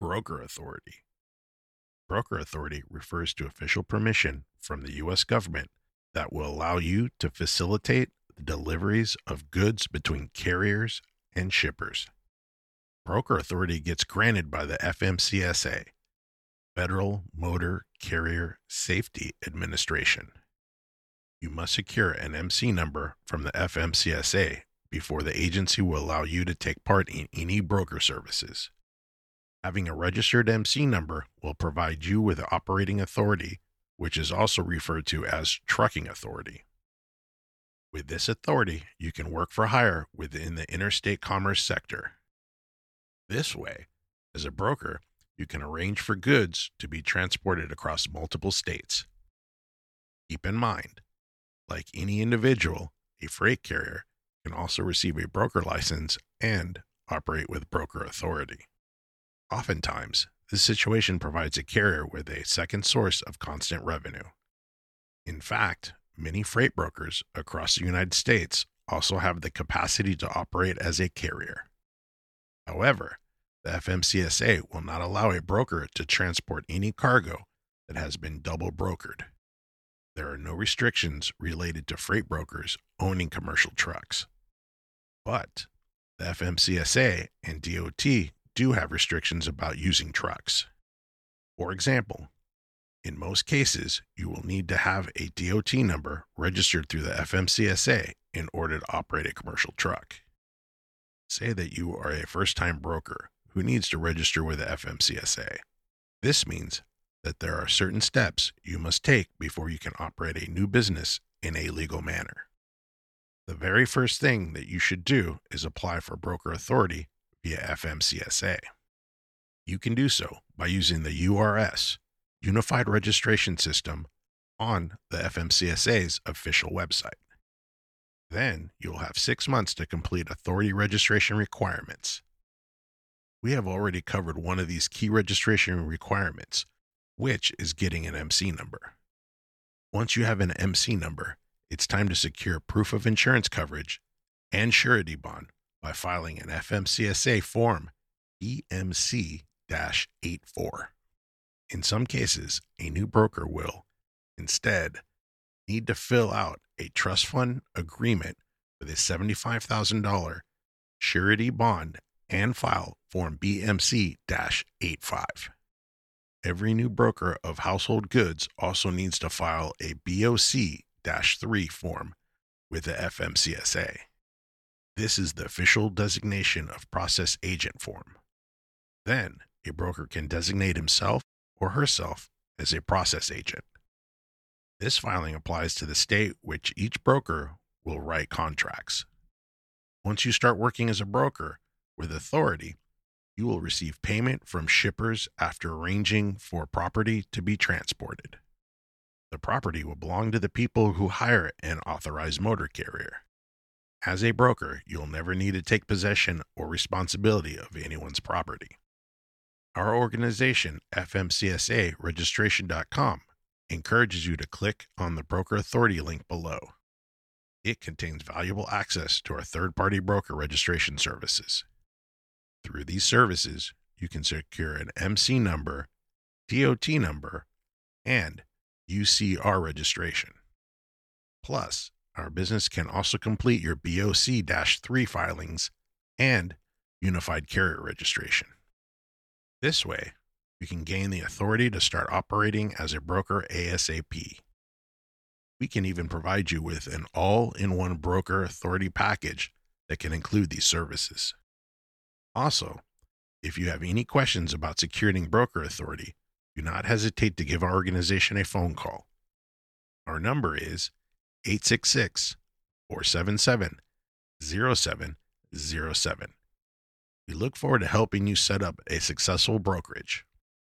Broker Authority. Broker Authority refers to official permission from the U.S. government that will allow you to facilitate the deliveries of goods between carriers and shippers. Broker Authority gets granted by the FMCSA, Federal Motor Carrier Safety Administration. You must secure an MC number from the FMCSA before the agency will allow you to take part in any broker services. Having a registered MC number will provide you with operating authority, which is also referred to as trucking authority. With this authority, you can work for hire within the interstate commerce sector. This way, as a broker, you can arrange for goods to be transported across multiple states. Keep in mind, like any individual, a freight carrier can also receive a broker license and operate with broker authority. Oftentimes, this situation provides a carrier with a second source of constant revenue. In fact, many freight brokers across the United States also have the capacity to operate as a carrier. However, the FMCSA will not allow a broker to transport any cargo that has been double brokered. There are no restrictions related to freight brokers owning commercial trucks. But the FMCSA and DOT do have restrictions about using trucks. For example, in most cases, you will need to have a DOT number registered through the FMCSA in order to operate a commercial truck. Say that you are a first time broker who needs to register with the FMCSA. This means that there are certain steps you must take before you can operate a new business in a legal manner. The very first thing that you should do is apply for broker authority via FMCSA. You can do so by using the URS, Unified Registration System, on the FMCSA's official website. Then you'll have six months to complete authority registration requirements. We have already covered one of these key registration requirements, which is getting an MC number. Once you have an MC number, it's time to secure proof of insurance coverage and surety bond by filing an FMCSA form BMC 84. In some cases, a new broker will, instead, need to fill out a trust fund agreement with a $75,000 surety bond and file Form BMC 85. Every new broker of household goods also needs to file a BOC 3 form with the FMCSA. This is the official designation of process agent form. Then, a broker can designate himself or herself as a process agent. This filing applies to the state which each broker will write contracts. Once you start working as a broker with authority, you will receive payment from shippers after arranging for property to be transported. The property will belong to the people who hire an authorized motor carrier. As a broker, you'll never need to take possession or responsibility of anyone's property. Our organization, FMCSA registration.com, encourages you to click on the Broker Authority link below. It contains valuable access to our third party broker registration services. Through these services, you can secure an MC number, DOT number, and UCR registration. Plus, our business can also complete your BOC 3 filings and unified carrier registration. This way, you can gain the authority to start operating as a broker ASAP. We can even provide you with an all in one broker authority package that can include these services. Also, if you have any questions about securing broker authority, do not hesitate to give our organization a phone call. Our number is 866 477 0707. We look forward to helping you set up a successful brokerage.